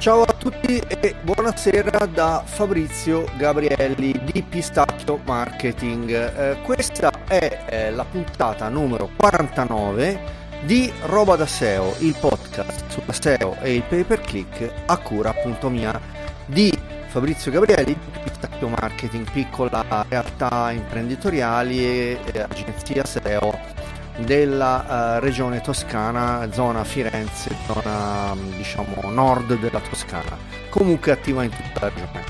Ciao a tutti e buonasera da Fabrizio Gabrielli di Pistacchio Marketing. Eh, questa è eh, la puntata numero 49 di Roba da SEO, il podcast sulla SEO e il pay per click a cura appunto mia di Fabrizio Gabrielli di Pistacchio Marketing, piccola realtà imprenditoriali e eh, agenzia SEO della uh, regione toscana, zona Firenze, zona diciamo nord della Toscana, comunque attiva in tutta la regione.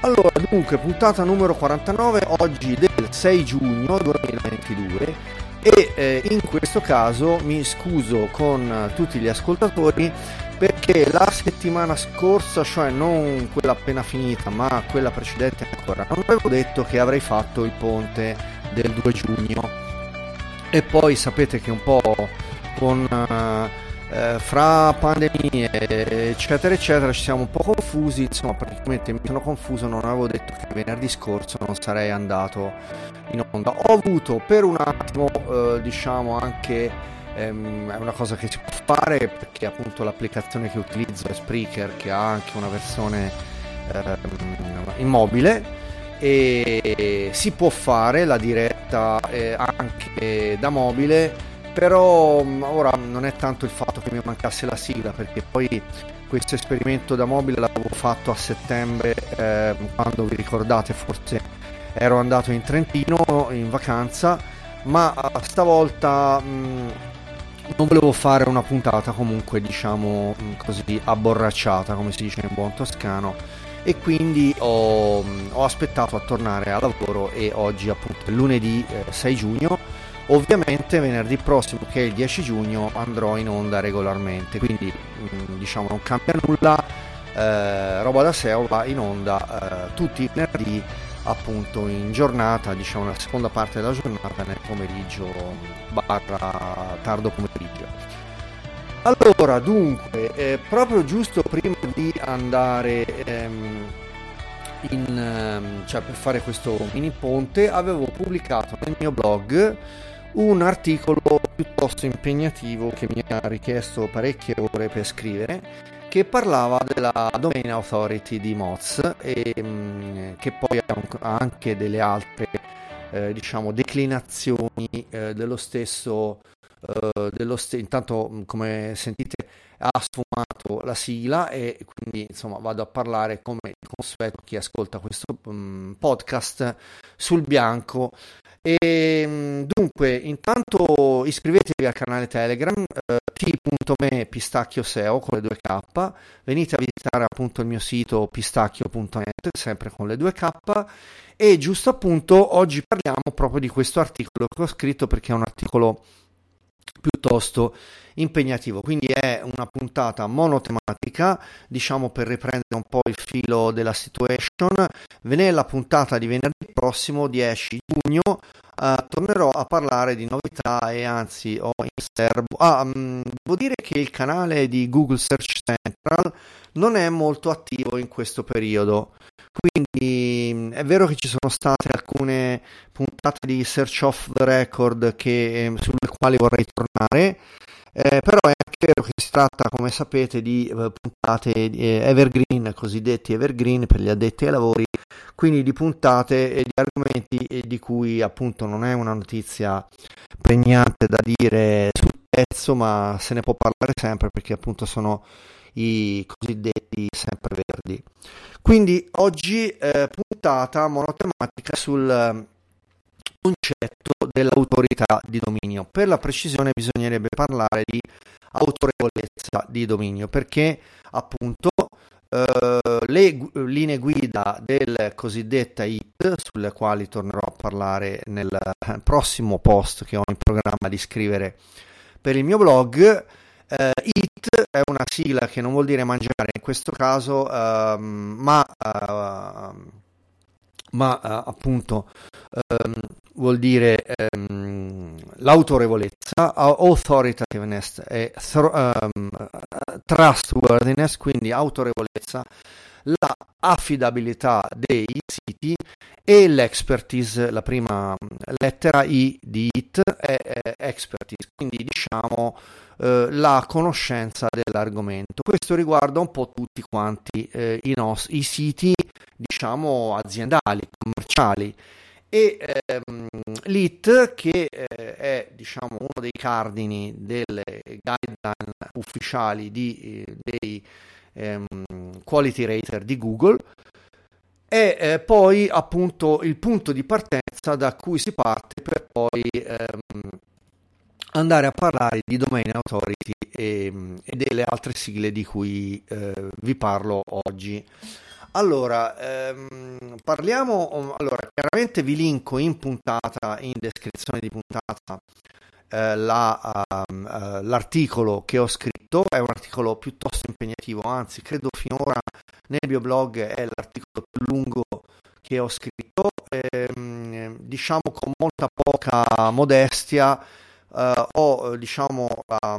Allora, dunque, puntata numero 49, oggi del 6 giugno 2022 e eh, in questo caso mi scuso con tutti gli ascoltatori perché la settimana scorsa, cioè non quella appena finita, ma quella precedente ancora, non avevo detto che avrei fatto il ponte del 2 giugno e poi sapete che un po' con eh, fra pandemie eccetera eccetera ci siamo un po' confusi insomma praticamente mi sono confuso non avevo detto che venerdì scorso non sarei andato in onda. Ho avuto per un attimo eh, diciamo anche ehm, è una cosa che si può fare perché appunto l'applicazione che utilizzo è Spreaker che ha anche una versione ehm, immobile e si può fare la diretta eh, anche da mobile però mm, ora non è tanto il fatto che mi mancasse la sigla perché poi questo esperimento da mobile l'avevo fatto a settembre eh, quando vi ricordate forse ero andato in Trentino in vacanza ma stavolta mh, mm, non volevo fare una puntata comunque diciamo mm, così abborracciata come si dice in buon toscano e quindi ho, ho, aspettato a tornare a lavoro e oggi appunto lunedì eh, 6 giugno. Ovviamente venerdì prossimo che è il 10 giugno andrò in onda regolarmente. Quindi mm, diciamo non cambia nulla eh, roba da SEO va in onda eh, tutti i venerdì appunto in giornata diciamo la seconda parte della giornata nel pomeriggio barra tardo pomeriggio allora, dunque, eh, proprio giusto prima di andare ehm, in, ehm, cioè per fare questo mini ponte, avevo pubblicato nel mio blog un articolo piuttosto impegnativo che mi ha richiesto parecchie ore per scrivere che parlava della Domain Authority di Moz e mh, mm, che poi ha anche delle altre eh, diciamo declinazioni eh, dello stesso eh, dello st- intanto mm, come sentite ha sfumato la sigla e quindi insomma vado a parlare come consueto chi ascolta questo um, podcast sul bianco. E mm, dunque intanto iscrivetevi al canale telegram eh, t.me pistacchio seo con le 2k venite a visitare appunto il mio sito pistacchio.net sempre con le 2k e giusto appunto oggi parliamo proprio di questo articolo che ho scritto perché è un articolo piuttosto impegnativo. Quindi è una puntata monotematica, diciamo per riprendere un po' il filo della situation. Nella puntata di venerdì prossimo, 10 giugno, uh, tornerò a parlare di novità e anzi ho in serbo. Ah, um, devo dire che il canale di Google Search Central non è molto attivo in questo periodo. Quindi è vero che ci sono state alcune puntate di Search of the Record che, ehm, sulle quali vorrei tornare, eh, però è anche vero che si tratta, come sapete, di eh, puntate eh, evergreen, cosiddetti evergreen per gli addetti ai lavori, quindi di puntate e di argomenti di cui appunto non è una notizia pregnante da dire sul pezzo, ma se ne può parlare sempre perché appunto sono i cosiddetti sempreverdi. Quindi oggi eh, puntata monotematica sul eh, concetto dell'autorità di dominio. Per la precisione bisognerebbe parlare di autorevolezza di dominio perché appunto Uh, le gu- linee guida del cosiddetta IT, sulle quali tornerò a parlare nel prossimo post che ho in programma di scrivere per il mio blog, Uh, eat è una sigla che non vuol dire mangiare in questo caso, uh, ma, uh, ma eh, appunto ehm, vuol dire um, l'autorevolezza, authoritativeness e th- trustworthiness, quindi autorevolezza, la affidabilità dei siti e l'expertise, la prima lettera I di IT è, è expertise, quindi diciamo eh, la conoscenza dell'argomento. Questo riguarda un po' tutti quanti eh, i, nos- i siti, diciamo, aziendali, commerciali e ehm, l'IT che eh, è diciamo uno dei cardini delle guideline ufficiali di, eh, dei ehm, quality rater di Google è eh, poi appunto il punto di partenza da cui si parte per poi ehm, andare a parlare di domain authority e, e delle altre sigle di cui eh, vi parlo oggi. Allora, ehm, parliamo, allora, chiaramente vi linko in puntata, in descrizione di puntata, eh, la, uh, l'articolo che ho scritto, è un articolo piuttosto impegnativo, anzi credo finora nel mio blog è l'articolo più lungo che ho scritto, ehm, diciamo con molta poca modestia, Uh, ho diciamo la,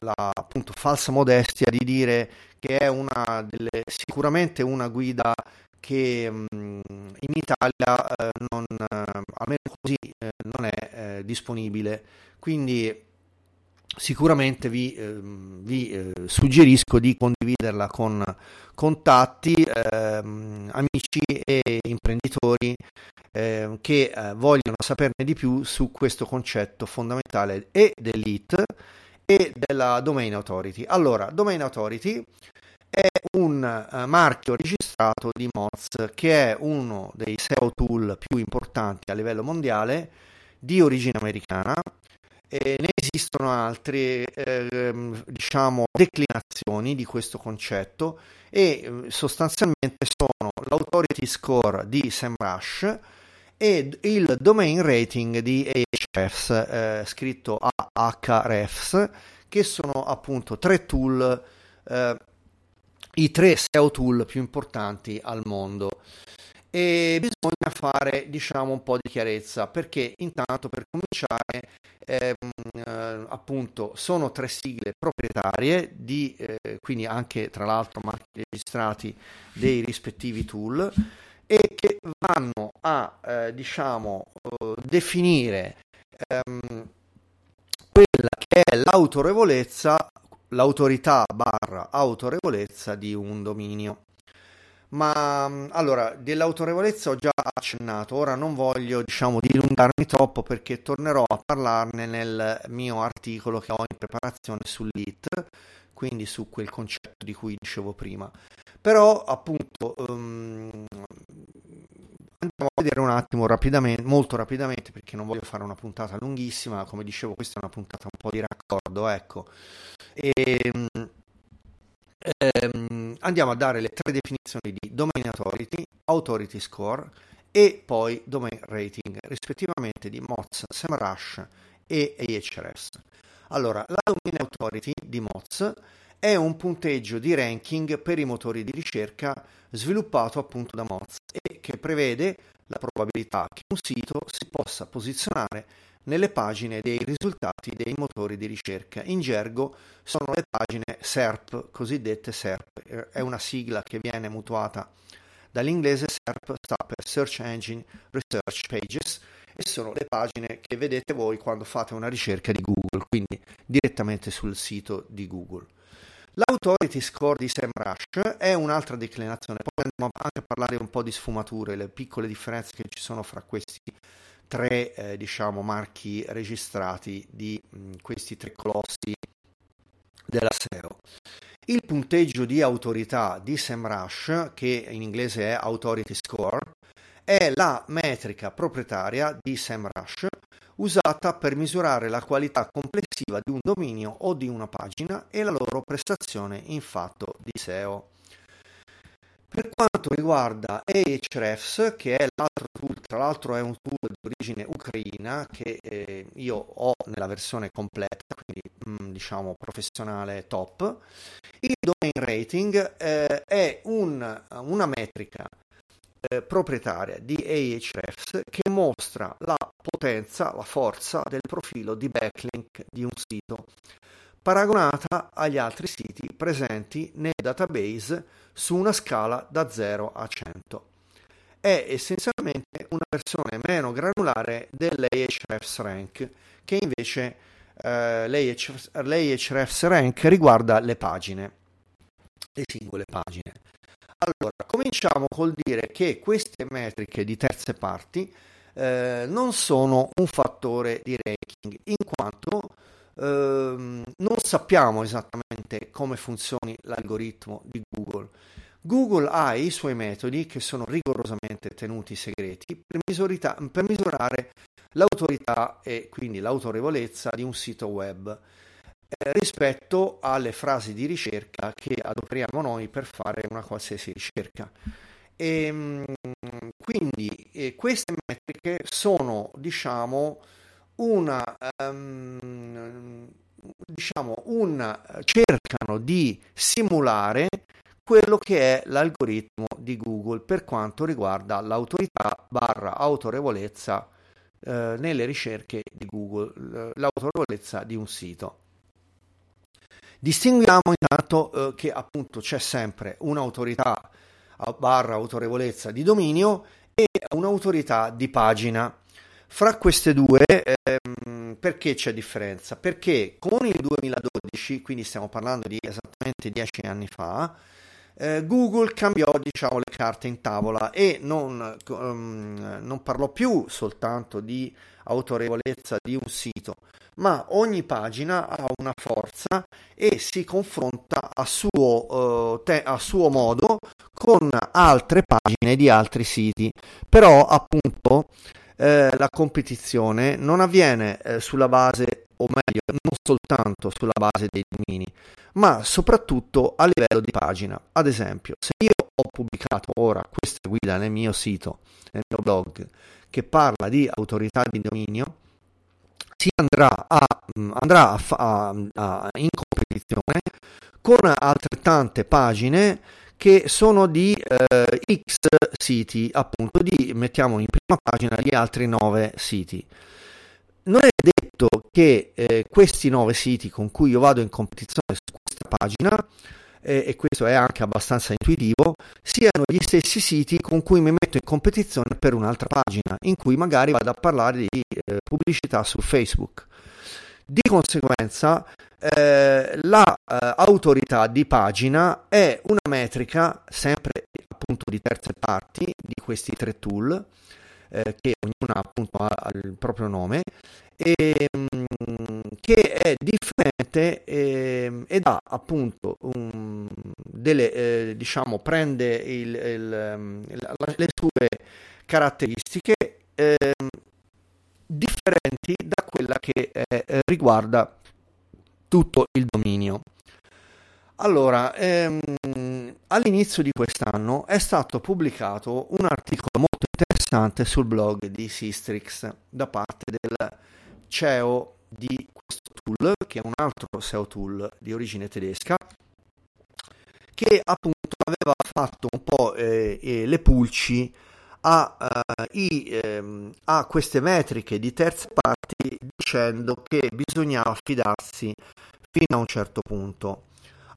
la appunto, falsa modestia di dire che è una delle, sicuramente una guida che um, in Italia uh, non, uh, almeno così non è disponibile. Quindi sicuramente vi, eh, vi eh, suggerisco di condividerla con contatti, eh, amici e imprenditori ehm, che eh, vogliono saperne di più su questo concetto fondamentale e dell'IT e della Domain Authority. Allora, Domain Authority è un uh, marchio registrato di Moz che è uno dei SEO tool più importanti a livello mondiale di origine americana e ne esistono altre eh, diciamo declinazioni di questo concetto e ehm, sostanzialmente sono l'authority score di SEMrush e il domain rating di Ahrefs eh, scritto Ahrefs che sono appunto tre tool eh, i tre SEO tool più importanti al mondo. E bisogna fare diciamo un po' di chiarezza perché intanto per cominciare ehm, eh, appunto sono tre sigle proprietarie di eh, quindi anche tra l'altro marchi registrati dei rispettivi tool e che vanno a eh, diciamo eh, definire ehm, quella che è l'autorevolezza l'autorità barra autorevolezza di un dominio ma mm, allora, dell'autorevolezza ho già accennato, ora non voglio, diciamo, dilungarmi troppo perché tornerò a parlarne nel mio articolo che ho in preparazione sull'IT, quindi su quel concetto di cui dicevo prima. Però, appunto, um, andiamo a vedere un attimo rapidamente, molto rapidamente, perché non voglio fare una puntata lunghissima, come dicevo, questa è una puntata un po' di raccordo, ecco. E, ehm, ehm, andiamo a dare le tre definizioni di domain authority, authority score e poi domain rating, rispettivamente di Moz, SEMrush e Ahrefs. Allora, la domain authority di Moz è un punteggio di ranking per i motori di ricerca sviluppato appunto da Moz e che prevede la probabilità che un sito si possa posizionare nelle pagine dei risultati dei motori di ricerca. In gergo sono le pagine SERP, cosiddette SERP. È una sigla che viene mutuata dall'inglese SERP, sta per Search Engine Research Pages, e sono le pagine che vedete voi quando fate una ricerca di Google, quindi direttamente sul sito di Google. L'authority score di SEMrush è un'altra declinazione, poi andiamo anche a parlare un po' di sfumature, le piccole differenze che ci sono fra questi tre eh, diciamo, marchi registrati di mh, questi tre colossi della SEO. Il punteggio di autorità di SEMrush, che in inglese è Authority Score, è la metrica proprietaria di SEMrush usata per misurare la qualità complessiva di un dominio o di una pagina e la loro prestazione in fatto di SEO. Per quanto riguarda Ahrefs, che è l'altro tool, tra l'altro è un tool di origine ucraina che eh, io ho nella versione completa, quindi mh, mm, diciamo professionale top, il domain rating eh, è un, una metrica eh, proprietaria di Ahrefs che mostra la potenza, la forza del profilo di backlink di un sito paragonata agli altri siti presenti nel database su una scala da 0 a 100. È essenzialmente una versione meno granulare dell'Ahrefs Rank che invece eh, l'Ahrefs Rank riguarda le pagine, le singole pagine. Allora, cominciamo col dire che queste metriche di terze parti eh, non sono un fattore di ranking, in quanto ehm, non sappiamo esattamente come funzioni l'algoritmo di Google. Google ha i suoi metodi che sono rigorosamente tenuti segreti per, misurita- per misurare l'autorità e quindi l'autorevolezza di un sito web eh, rispetto alle frasi di ricerca che adoperiamo noi per fare una qualsiasi ricerca. E, ehm, quindi eh, queste metriche sono, diciamo, una, um, diciamo, una, cercano di simulare quello che è l'algoritmo di Google per quanto riguarda l'autorità barra autorevolezza eh, nelle ricerche di Google, l'autorevolezza di un sito. Distinguiamo intanto eh, che appunto c'è sempre un'autorità barra autorevolezza di dominio e un'autorità di pagina. Fra queste due, ehm, perché c'è differenza? Perché con il 2012, quindi stiamo parlando di esattamente dieci anni fa, eh, Google cambiò diciamo, le carte in tavola e non, um, non parlò più soltanto di autorevolezza di un sito, ma ogni pagina ha una forza e si confronta a suo, uh, te- a suo modo con altre pagine di altri siti. Però appunto eh, la competizione non avviene eh, sulla base, o meglio, non soltanto sulla base dei domini, ma soprattutto a livello di pagina. Ad esempio, se io ho pubblicato ora questa guida nel mio sito, nel mio blog, che parla di autorità di dominio, si andrà, a, mm, andrà a, a, a, in competizione con altrettante pagine che sono di eh, X siti, appunto, di mettiamo in prima pagina gli altri 9 siti. Non è detto che eh, questi 9 siti con cui io vado in competizione su questa pagina eh, e questo è anche abbastanza intuitivo, siano gli stessi siti con cui mi metto in competizione per un'altra pagina, in cui magari vado a parlare di eh, pubblicità su Facebook. Di conseguenza, eh, l'autorità eh, di pagina è una metrica sempre appunto di terze parti di questi tre tool, eh, che ognuna appunto ha il proprio nome, e, mm, che è differente eh, ed ha appunto um, delle, eh, diciamo, prende il, il, mm, le sue caratteristiche ehm, differenti da quella che eh, riguarda tutto il dominio. Allora, ehm, all'inizio di quest'anno è stato pubblicato un articolo molto interessante sul blog di Sistrix da parte del CEO di questo tool, che è un altro SEO tool di origine tedesca, che appunto aveva fatto un po' eh, eh, le pulci a, uh, i, ehm, a, queste metriche di terze parti dicendo che bisognava fidarsi fino a un certo punto.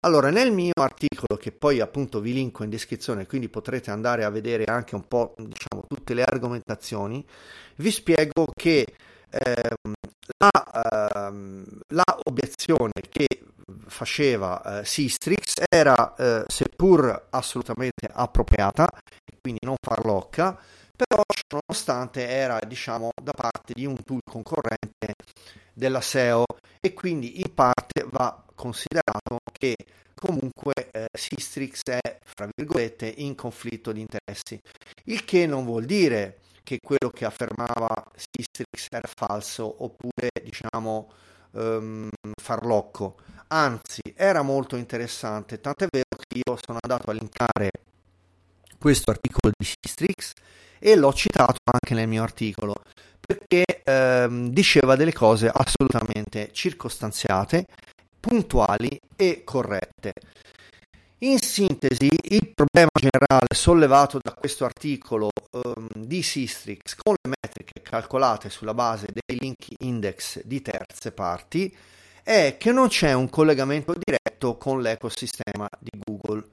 Allora, nel mio articolo, che poi appunto vi linko in descrizione, quindi potrete andare a vedere anche un po' diciamo, tutte le argomentazioni, vi spiego che ehm, la, ehm, la, obiezione che faceva eh, Sistrix era, eh, seppur assolutamente appropriata, quindi non farlocca, però nonostante era diciamo da parte di un tool concorrente della SEO e quindi in parte va considerato che comunque eh, Sistrix è fra virgolette in conflitto di interessi. Il che non vuol dire che quello che affermava Sistrix era falso oppure diciamo um, farlocco anzi era molto interessante tant'è vero che io sono andato a linkare questo articolo di Sistrix e l'ho citato anche nel mio articolo perché ehm, diceva delle cose assolutamente circostanziate, puntuali e corrette. In sintesi, il problema generale sollevato da questo articolo ehm, di Sistrix con le metriche calcolate sulla base dei link index di terze parti è che non c'è un collegamento diretto con l'ecosistema di Google.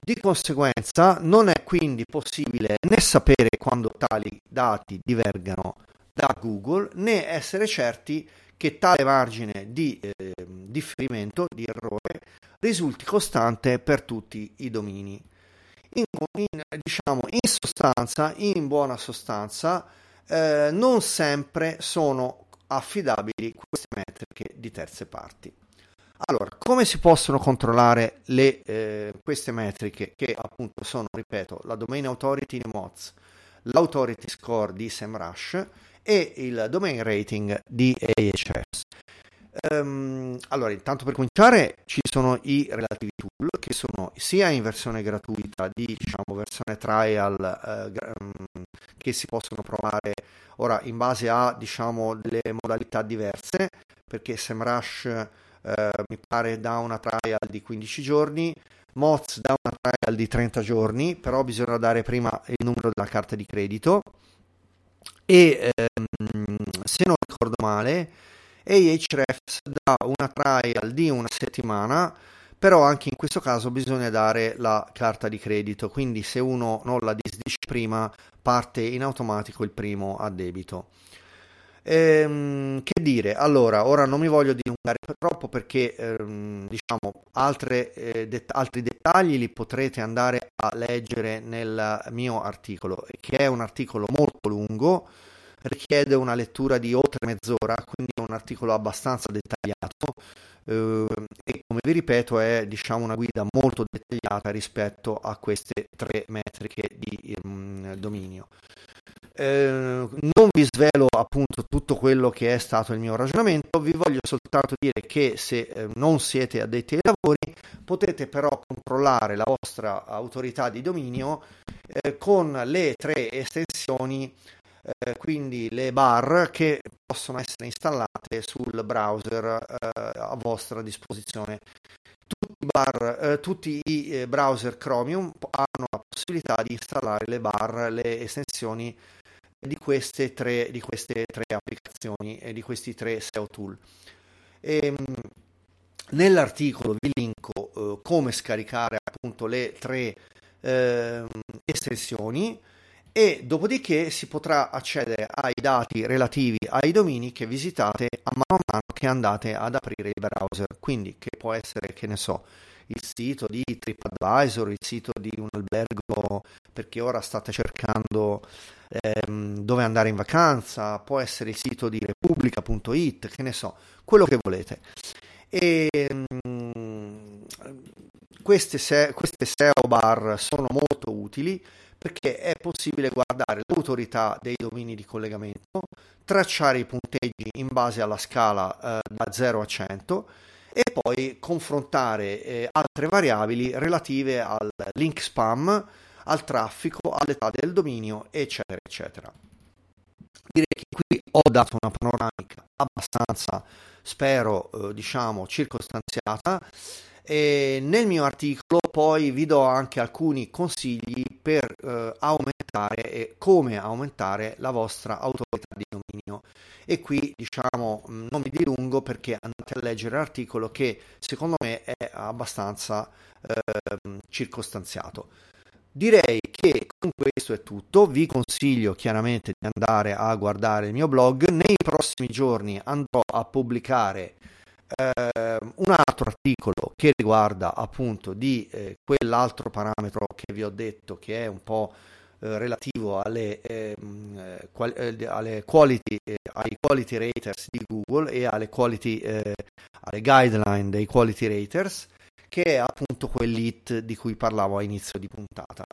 Di conseguenza non è quindi possibile né sapere quando tali dati divergano da Google né essere certi che tale margine di eh, differimento, di errore, risulti costante per tutti i domini. In, in, diciamo, in sostanza, in buona sostanza, eh, non sempre sono affidabili queste metriche di terze parti. Allora, come si possono controllare le, eh, queste metriche che appunto sono, ripeto, la Domain Authority di Moz, l'Authority Score di SEMrush e il Domain Rating di Ahrefs? Um, allora, intanto per cominciare ci sono i relativi tool che sono sia in versione gratuita di diciamo versione trial uh, che si possono provare ora in base a diciamo delle modalità diverse perché SEMrush uh, mi pare da una trial di 15 giorni Moz da una trial di 30 giorni però bisogna dare prima il numero della carta di credito e um, se non ricordo male Ahrefs dà una trial di una settimana, però anche in questo caso bisogna dare la carta di credito, quindi se uno non la disdice prima parte in automatico il primo a debito. Ehm, che dire, allora, ora non mi voglio dilungare troppo perché ehm, diciamo altre, eh, det- altri dettagli li potrete andare a leggere nel mio articolo, che è un articolo molto lungo richiede una lettura di oltre mezz'ora, quindi è un articolo abbastanza dettagliato eh, e come vi ripeto è diciamo una guida molto dettagliata rispetto a queste tre metriche di um, dominio. Eh, vi svelo appunto tutto quello che è stato il mio ragionamento, vi voglio soltanto dire che se eh, non siete addetti ai lavori potete però controllare la vostra autorità di dominio eh, con le tre estensioni eh, quindi le bar che possono essere installate sul browser eh, a vostra disposizione. Tutti, bar, eh, tutti i eh, browser Chromium hanno la possibilità di installare le bar, le estensioni di queste tre, di queste tre applicazioni e di questi tre SEO tool. E, ehm, nell'articolo vi linko eh, come scaricare appunto le tre eh, estensioni e dopodiché si potrà accedere ai dati relativi ai domini che visitate a mano a mano che andate ad aprire il browser, quindi che può essere, che ne so, il sito di TripAdvisor, il sito di un albergo perché ora state cercando ehm, dove andare in vacanza, può essere il sito di repubblica.it, che ne so, quello che volete. E ehm, queste, se- queste SEO bar sono molto utili perché è possibile guardare l'autorità dei domini di collegamento, tracciare i punteggi in base alla scala eh, da 0 a 100 e poi confrontare eh, altre variabili relative al link spam, al traffico, all'età del dominio, eccetera, eccetera. Direi che qui ho dato una panoramica abbastanza, spero, eh, diciamo, circostanziata e nel mio articolo poi vi do anche alcuni consigli per eh, aumentare e come aumentare la vostra autorità di dominio. E qui diciamo mm, non mi dilungo perché andate a leggere l'articolo che secondo me è abbastanza eh, circostanziato. Direi che con questo è tutto, vi consiglio chiaramente di andare a guardare il mio blog, nei prossimi giorni andrò a pubblicare eh, un altro articolo che riguarda appunto di eh, quell'altro parametro che vi ho detto che è un po' eh, relativo alle, ehm, eh, quali, eh, alle quality, ai quality raters di Google e alle, quality, alle guideline dei quality raters che è appunto quell'hit di cui parlavo a inizio di puntata.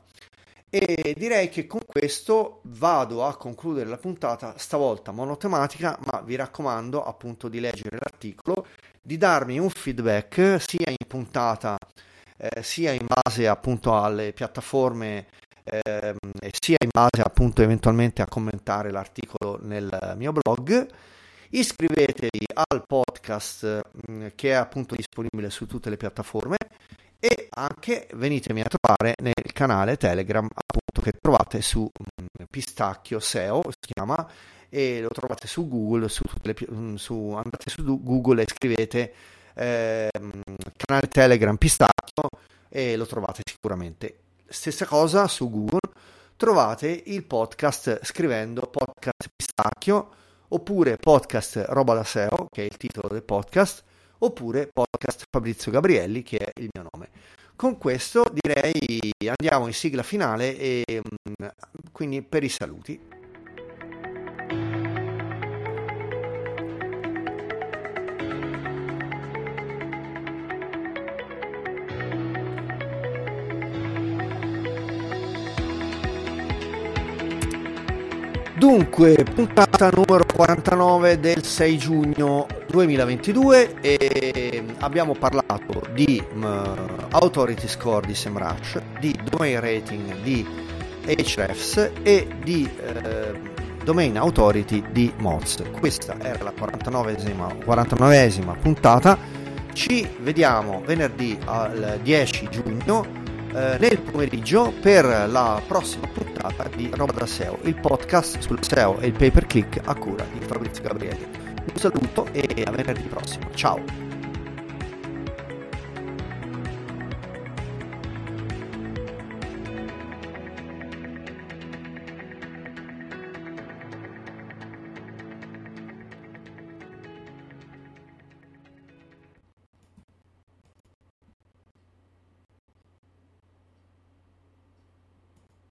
E direi che con questo vado a concludere la puntata, stavolta monotematica, ma vi raccomando appunto di leggere l'articolo, di darmi un feedback sia in puntata eh, sia in base appunto alle piattaforme eh, sia in base appunto eventualmente a commentare l'articolo nel mio blog. Iscrivetevi al podcast mm, che è appunto disponibile su tutte le piattaforme e anche venitemi a trovare nel canale Telegram appunto che trovate su um, Pistacchio SEO si chiama e lo trovate su Google su le, mm, su, andate su Google e scrivete eh, canale Telegram Pistacchio e lo trovate sicuramente. Stessa cosa su Google trovate il podcast scrivendo podcast Pistacchio oppure podcast Roba da SEO, che è il titolo del podcast, oppure podcast Fabrizio Gabrielli, che è il mio nome. Con questo direi andiamo in sigla finale e mm, quindi per i saluti. Dunque, puntata numero 49 del 6 giugno 2022 e abbiamo parlato di uh, Authority Score di SEMrush, di Domain Rating di Hrefs e di uh, Domain Authority di Moz. Questa era la 49esima, 49esima puntata. Ci vediamo venerdì al 10 giugno eh, nel pomeriggio per la prossima puntata di Roba da SEO, il podcast sul SEO e il pay per click a cura di Fabrizio Gabrielli. Un saluto e a venerdì prossimo. Ciao!